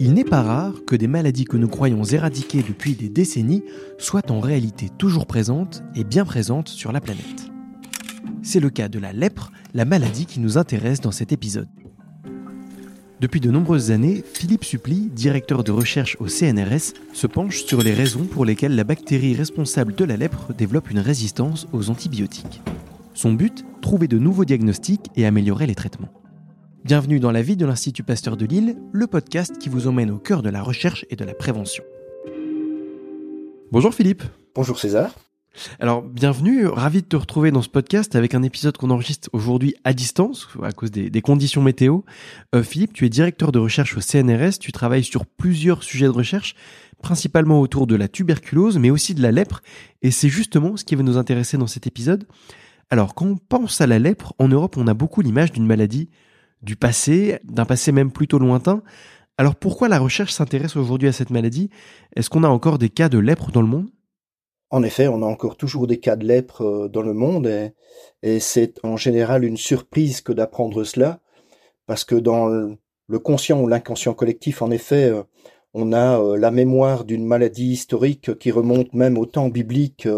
Il n'est pas rare que des maladies que nous croyons éradiquées depuis des décennies soient en réalité toujours présentes et bien présentes sur la planète. C'est le cas de la lèpre, la maladie qui nous intéresse dans cet épisode. Depuis de nombreuses années, Philippe Supply, directeur de recherche au CNRS, se penche sur les raisons pour lesquelles la bactérie responsable de la lèpre développe une résistance aux antibiotiques. Son but Trouver de nouveaux diagnostics et améliorer les traitements. Bienvenue dans la vie de l'Institut Pasteur de Lille, le podcast qui vous emmène au cœur de la recherche et de la prévention. Bonjour Philippe. Bonjour César. Alors, bienvenue, ravi de te retrouver dans ce podcast avec un épisode qu'on enregistre aujourd'hui à distance à cause des, conditions météo. Euh, Philippe, tu es directeur de recherche au CNRS, tu travailles sur plusieurs sujets de recherche, principalement autour de la tuberculose, mais aussi de la lèpre, et c'est justement ce qui va nous intéresser dans cet épisode. Alors, quand on pense à la lèpre, en Europe, on a beaucoup l'image d'une maladie du passé, d'un passé même plutôt lointain. Alors pourquoi la recherche s'intéresse aujourd'hui à cette maladie? Est-ce qu'on a encore des cas de lèpre dans le monde? En effet, on a encore toujours des cas de lèpre euh, dans le monde et, c'est en général une surprise que d'apprendre cela parce que dans le conscient ou l'inconscient collectif, en effet, euh, on a euh, la mémoire d'une maladie historique qui remonte même au temps biblique,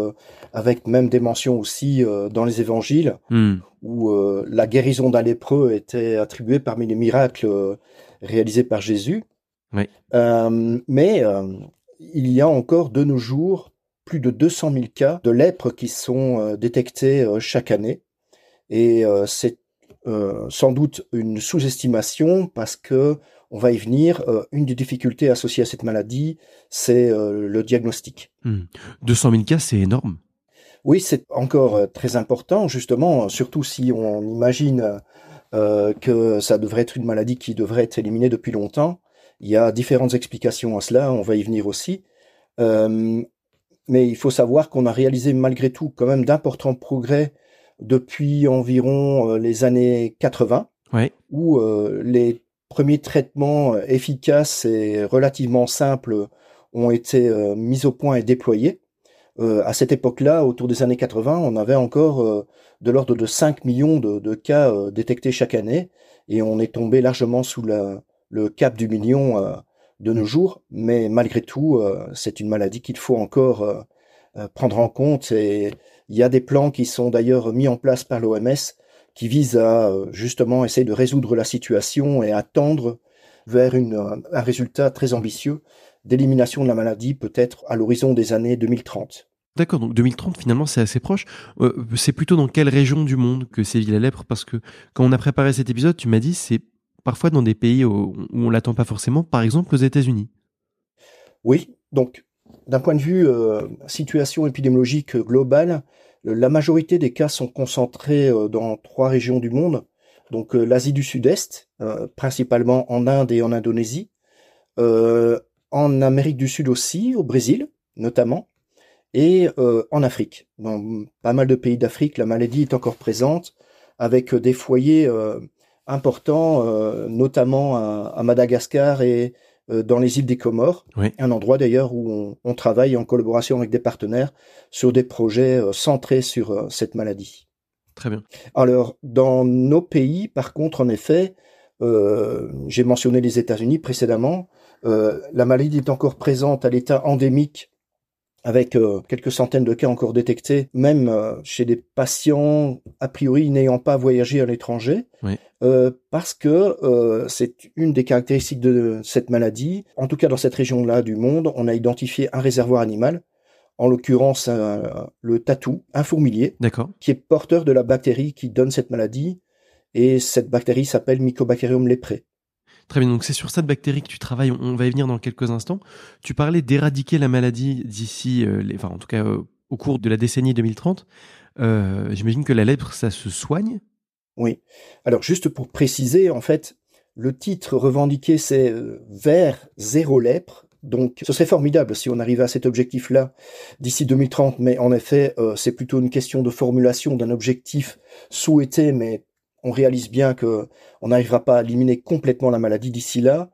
avec même des mentions aussi dans les évangiles, hmm où euh, la guérison d'un lépreux était attribuée parmi les miracles euh, réalisés par Jésus. Euh, mais il y a encore de nos jours plus de 200 000 cas de lèpre qui sont détectés chaque année. Et c'est sans doute une sous-estimation parce que on va y venir. une des difficultés associées à cette maladie, c'est le diagnostic. 200 hmm. 000 cas, c'est énorme. Oui, c'est encore euh, très important, justement, surtout si on imagine euh, que ça devrait être une maladie qui devrait être éliminée depuis longtemps. Il y a différentes explications à cela, on va y venir aussi. Euh, mais il faut savoir qu'on a réalisé malgré tout quand même d'importants progrès depuis environ les années 80, où les premiers traitements efficaces et relativement simples ont été mis au point et déployés. Euh, à cette époque-là, autour des années 80, on avait encore euh, de l'ordre de 5 millions de, cas euh, détectés chaque année, et on est tombé largement sous le cap du million de nos jours, mais malgré tout, c'est une maladie qu'il faut encore prendre en compte, et il y a des plans qui sont d'ailleurs mis en place par l'OMS qui visent à justement essayer de résoudre la situation et à tendre vers une, un résultat très ambitieux d'élimination de la maladie peut-être à l'horizon des années 2030. D'accord, donc 2030 finalement c'est assez proche. Euh, c'est plutôt dans quelle région du monde que sévit la lèpre? Parce que quand on a préparé cet épisode, tu m'as dit c'est parfois dans des pays où, on l'attend pas forcément, par exemple aux États-Unis. Oui, donc d'un point de vue euh, situation épidémiologique globale, la majorité des cas sont concentrés euh, dans trois régions du monde. Donc l'Asie du Sud-Est, principalement en Inde et en Indonésie, en Amérique du Sud aussi, au Brésil notamment, et euh, en Afrique. Dans pas mal de pays d'Afrique, la maladie est encore présente, avec des foyers euh, importants, euh, notamment à, Madagascar et dans les îles des Comores, un endroit d'ailleurs où on, travaille en collaboration avec des partenaires sur des projets centrés sur cette maladie. Très bien. Alors, dans nos pays, par contre, en effet, j'ai mentionné les États-Unis précédemment, la maladie est encore présente à l'état endémique avec euh, quelques centaines de cas encore détectés, même euh, chez des patients a priori n'ayant pas voyagé à l'étranger, euh, parce que c'est une des caractéristiques de cette maladie. En tout cas, dans cette région-là du monde, on a identifié un réservoir animal, en l'occurrence le tatou, un fourmilier, qui est porteur de la bactérie qui donne cette maladie, et cette bactérie s'appelle Mycobacterium leprae. Très bien, donc c'est sur cette bactérie que tu travailles, on va y venir dans quelques instants. Tu parlais d'éradiquer la maladie d'ici, euh, enfin en tout cas euh, au cours de la décennie 2030. Euh, j'imagine que la lèpre, ça se soigne? Oui. Alors juste pour préciser, en fait, le titre revendiqué, c'est vers zéro lèpre. Donc, ce serait formidable si on arrivait à cet objectif-là d'ici 2030, mais en effet, c'est plutôt une question de formulation d'un objectif souhaité, mais on réalise bien que on n'arrivera pas à éliminer complètement la maladie d'ici là.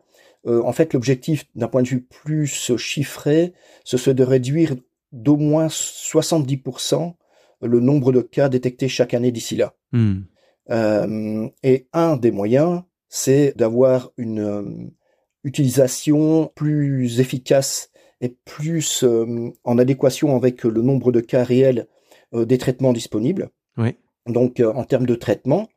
Euh, en fait, l'objectif, d'un point de vue plus chiffré, ce serait de réduire d'au moins 70% le nombre de cas détectés chaque année d'ici là. Hmm. Euh, et un des moyens, c'est d'avoir une, utilisation plus efficace et plus en adéquation avec le nombre de cas réels des traitements disponibles. Oui. Donc, en termes de traitement,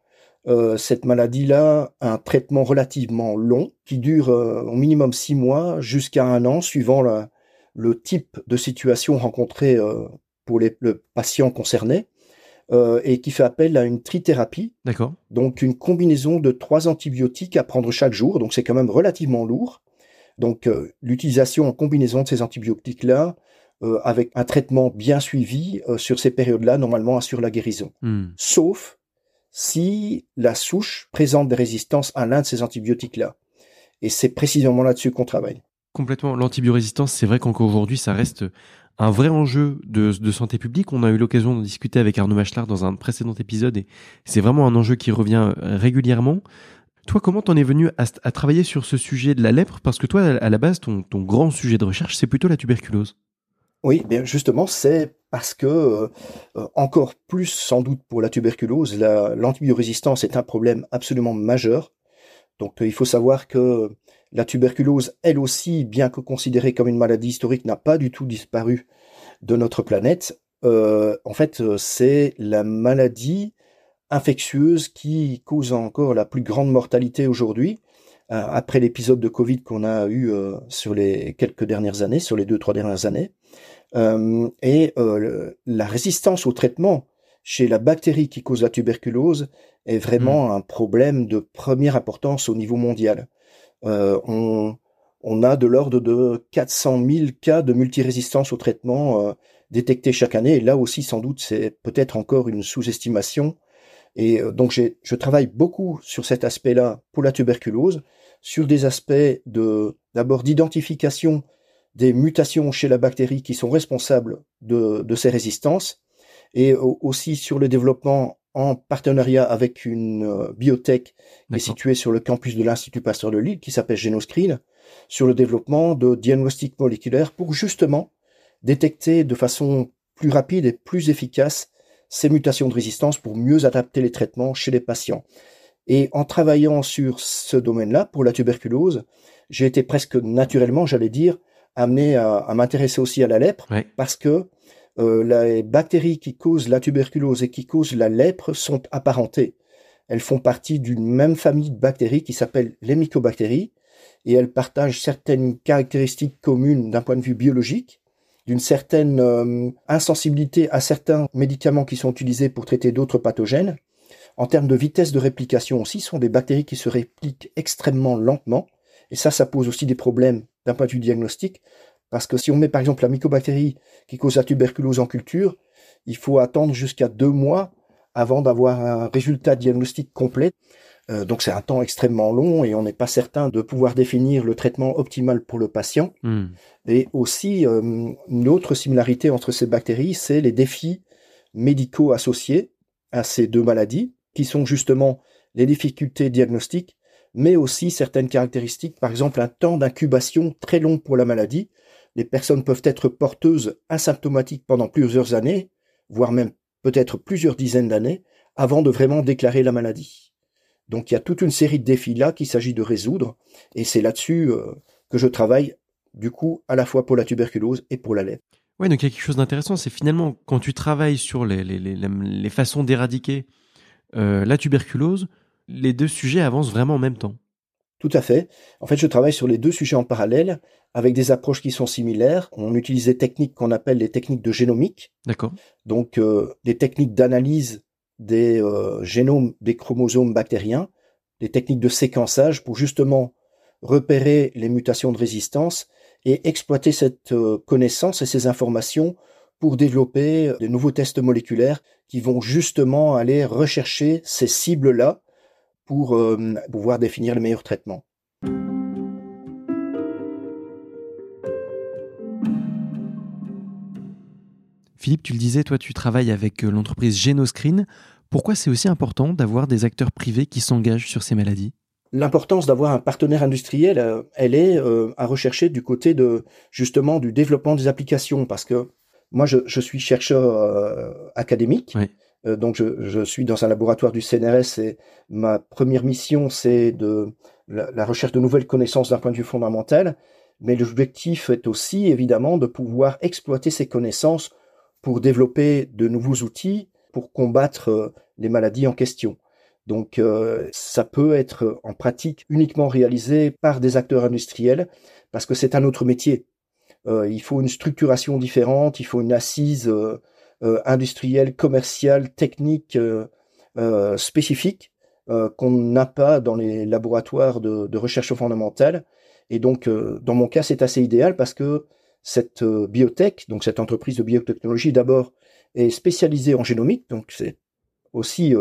cette maladie-là a un traitement relativement long qui dure au minimum six mois jusqu'à un an, suivant la, le type de situation rencontrée pour les, le patient concerné. Euh, et qui fait appel à une trithérapie. D'accord. Donc une combinaison de trois antibiotiques à prendre chaque jour. Donc c'est quand même relativement lourd. Donc euh, l'utilisation en combinaison de ces antibiotiques-là, euh, avec un traitement bien suivi sur ces périodes-là, normalement assure la guérison. Hmm. Sauf si la souche présente des résistances à l'un de ces antibiotiques-là. Et c'est précisément là-dessus qu'on travaille. Complètement. L'antibiorésistance, c'est vrai qu'encore aujourd'hui, ça reste un vrai enjeu de, santé publique. On a eu l'occasion d'en discuter avec Arnaud Machelard dans un précédent épisode et c'est vraiment un enjeu qui revient euh, régulièrement. Toi, comment t'en es venu à, travailler sur ce sujet de la lèpre? Parce que toi, à la base, ton, grand sujet de recherche, c'est plutôt la tuberculose. Oui, bien justement, c'est parce que, euh, euh, encore plus sans doute pour la tuberculose, l'antibiorésistance est un problème absolument majeur. Donc il faut savoir que la tuberculose, elle aussi, bien que considérée comme une maladie historique, n'a pas du tout disparu de notre planète. Euh, en fait, euh, c'est la maladie infectieuse qui cause encore la plus grande mortalité aujourd'hui, euh, après l'épisode de Covid qu'on a eu sur les quelques dernières années, sur les deux, trois dernières années. et la résistance au traitement chez la bactérie qui cause la tuberculose est vraiment mmh. un problème de première importance au niveau mondial. Euh, on, on, a de l'ordre de 400 000 cas de multirésistance au traitement euh, détectés chaque année. Et là aussi, sans doute, c'est peut-être encore une sous-estimation. Et euh, donc, je travaille beaucoup sur cet aspect-là pour la tuberculose, sur des aspects de d'abord d'identification des mutations chez la bactérie qui sont responsables de, de ces résistances, et aussi sur le développement en partenariat avec une euh, biotech qui est située sur le campus de l'Institut Pasteur de Lille, qui s'appelle Genoscreen, sur le développement de diagnostics moléculaires pour justement détecter de façon plus rapide et plus efficace ces mutations de résistance pour mieux adapter les traitements chez les patients. Et en travaillant sur ce domaine-là, pour la tuberculose, j'ai été presque naturellement, j'allais dire, amené à, m'intéresser aussi à la lèpre, parce que euh, les bactéries qui causent la tuberculose et qui causent la lèpre sont apparentées. Elles font partie d'une même famille de bactéries qui s'appelle les mycobactéries et elles partagent certaines caractéristiques communes d'un point de vue biologique, d'une certaine euh, insensibilité à certains médicaments qui sont utilisés pour traiter d'autres pathogènes. En termes de vitesse de réplication aussi, ce sont des bactéries qui se répliquent extrêmement lentement. Et ça, ça pose aussi des problèmes d'un point de vue diagnostique, parce que si on met par exemple la mycobactérie qui cause la tuberculose en culture, il faut attendre jusqu'à deux mois avant d'avoir un résultat diagnostique complet. Euh, donc c'est un temps extrêmement long et on n'est pas certain de pouvoir définir le traitement optimal pour le patient. Hmm. Et aussi, euh, une autre similarité entre ces bactéries, c'est les défis médicaux associés à ces deux maladies, qui sont justement les difficultés diagnostiques, mais aussi certaines caractéristiques, par exemple un temps d'incubation très long pour la maladie, les personnes peuvent être porteuses asymptomatiques pendant plusieurs années, voire même peut-être plusieurs dizaines d'années, avant de vraiment déclarer la maladie. Donc il y a toute une série de défis là qu'il s'agit de résoudre, et c'est là-dessus euh, que je travaille, du coup, à la fois pour la tuberculose et pour la lèpre. Ouais, donc il y a quelque chose d'intéressant, c'est finalement quand tu travailles sur les, façons d'éradiquer la tuberculose, les deux sujets avancent vraiment en même temps. Tout à fait. En fait, je travaille sur les deux sujets en parallèle avec des approches qui sont similaires. On utilise des techniques qu'on appelle les techniques de génomique. D'accord. Donc, euh, des techniques d'analyse des euh, génomes des chromosomes bactériens, des techniques de séquençage pour justement repérer les mutations de résistance et exploiter cette euh, connaissance et ces informations pour développer des nouveaux tests moléculaires qui vont justement aller rechercher ces cibles-là pour pouvoir définir le meilleur traitement. Philippe, tu le disais, toi tu travailles avec euh, l'entreprise Genoscreen. Pourquoi c'est aussi important d'avoir des acteurs privés qui s'engagent sur ces maladies? L'importance d'avoir un partenaire industriel, euh, elle est euh, à rechercher du côté de justement du développement des applications, parce que moi je, suis chercheur académique, donc je, suis dans un laboratoire du CNRS et ma première mission c'est de la, recherche de nouvelles connaissances d'un point de vue fondamental, mais l'objectif est aussi évidemment de pouvoir exploiter ces connaissances pour développer de nouveaux outils pour combattre les maladies en question. Donc ça peut être en pratique uniquement réalisé par des acteurs industriels parce que c'est un autre métier. Il faut une structuration différente, il faut une assise euh, industrielle, commerciale, technique euh, euh, spécifique qu'on n'a pas dans les laboratoires de, recherche fondamentale. Et donc, dans mon cas, c'est assez idéal parce que cette biotech, donc cette entreprise de biotechnologie, d'abord est spécialisée en génomique, donc c'est aussi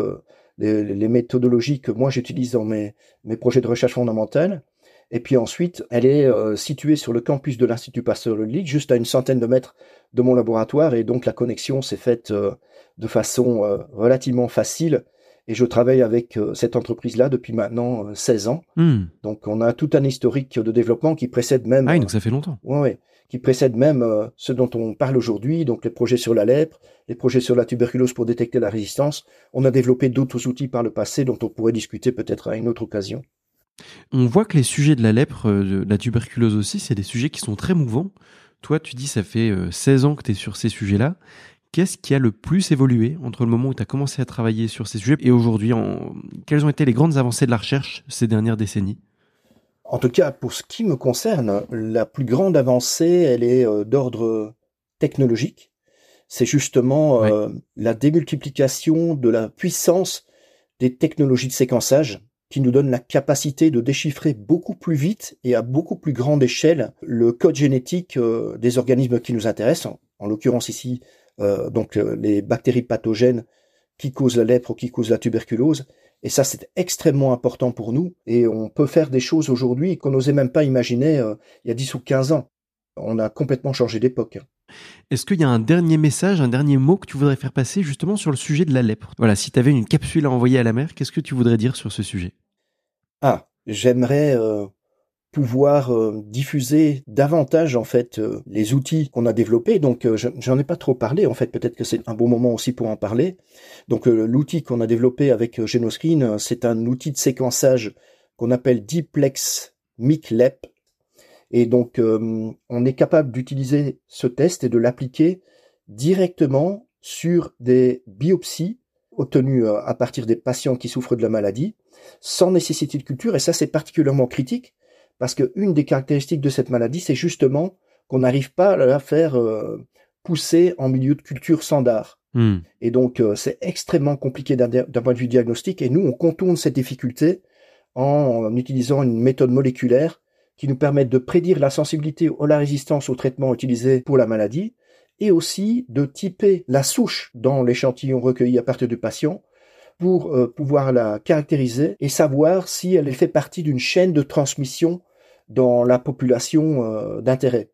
les, méthodologies que moi j'utilise dans mes projets de recherche fondamentale. Et puis ensuite, elle est située sur le campus de l'Institut Pasteur Lille, juste à une centaine de mètres de mon laboratoire et donc la connexion s'est faite euh, de façon euh, relativement facile et je travaille avec euh, cette entreprise-là depuis maintenant 16 ans. Hmm. Donc on a tout un historique de développement qui précède même... Ah donc ça fait longtemps. Oui, qui précède même ce dont on parle aujourd'hui, donc les projets sur la lèpre, les projets sur la tuberculose pour détecter la résistance. On a développé d'autres outils par le passé dont on pourrait discuter peut-être à une autre occasion. On voit que les sujets de la lèpre, de la tuberculose aussi, c'est des sujets qui sont très mouvants. Toi, tu dis ça fait 16 euh, ans que tu es sur ces sujets-là. Qu'est-ce qui a le plus évolué entre le moment où tu as commencé à travailler sur ces sujets et aujourd'hui Quelles ont été les grandes avancées de la recherche ces dernières décennies? En tout cas, pour ce qui me concerne, la plus grande avancée, elle est euh, d'ordre technologique. C'est justement euh, la démultiplication de la puissance des technologies de séquençage qui nous donne la capacité de déchiffrer beaucoup plus vite et à beaucoup plus grande échelle le code génétique euh, des organismes qui nous intéressent, en, l'occurrence ici euh, donc euh, les bactéries pathogènes qui causent la lèpre ou qui causent la tuberculose. Et ça, c'est extrêmement important pour nous. Et on peut faire des choses aujourd'hui qu'on n'osait même pas imaginer il y a 10 ou 15 ans. On a complètement changé d'époque. Est-ce qu'il y a un dernier message, un dernier mot que tu voudrais faire passer justement sur le sujet de la lèpre? Voilà, si tu avais une capsule à envoyer à la mer, qu'est-ce que tu voudrais dire sur ce sujet? Ah, j'aimerais euh, pouvoir euh, diffuser davantage en fait euh, les outils qu'on a développés. Donc j'en ai pas trop parlé en fait, peut-être que c'est un bon moment aussi pour en parler. Donc l'outil qu'on a développé avec Genoscreen, c'est un outil de séquençage qu'on appelle Diplex MICLEP et donc, euh, on est capable d'utiliser ce test et de l'appliquer directement sur des biopsies obtenues euh, à partir des patients qui souffrent de la maladie, sans nécessité de culture. Et ça, c'est particulièrement critique parce qu'une des caractéristiques de cette maladie, c'est justement qu'on n'arrive pas à la faire euh, pousser en milieu de culture standard. Hmm. Et donc, c'est extrêmement compliqué d'un point de vue diagnostique. Et nous, on contourne cette difficulté en utilisant une méthode moléculaire qui nous permettent de prédire la sensibilité ou la résistance au traitement utilisé pour la maladie, et aussi de typer la souche dans l'échantillon recueilli à partir du patient pour euh, pouvoir la caractériser et savoir si elle fait partie d'une chaîne de transmission dans la population euh, d'intérêt.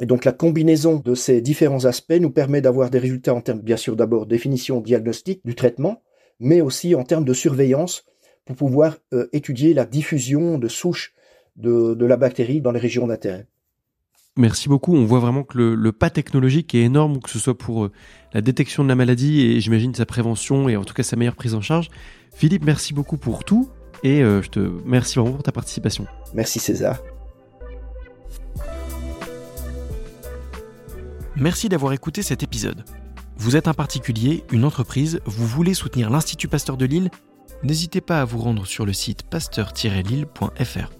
Et donc la combinaison de ces différents aspects nous permet d'avoir des résultats en termes, bien sûr, d'abord définition diagnostique du traitement, mais aussi en termes de surveillance pour pouvoir euh, étudier la diffusion de souches de, la bactérie dans les régions d'intérêt. Merci beaucoup. On voit vraiment que le, pas technologique est énorme, que ce soit pour euh, la détection de la maladie et j'imagine sa prévention et en tout cas sa meilleure prise en charge. Philippe, merci beaucoup pour tout et euh, je te remercie vraiment pour ta participation. Merci César. Merci d'avoir écouté cet épisode. Vous êtes un particulier, une entreprise, vous voulez soutenir l'Institut Pasteur de Lille? N'hésitez pas à vous rendre sur le site pasteur-lille.fr.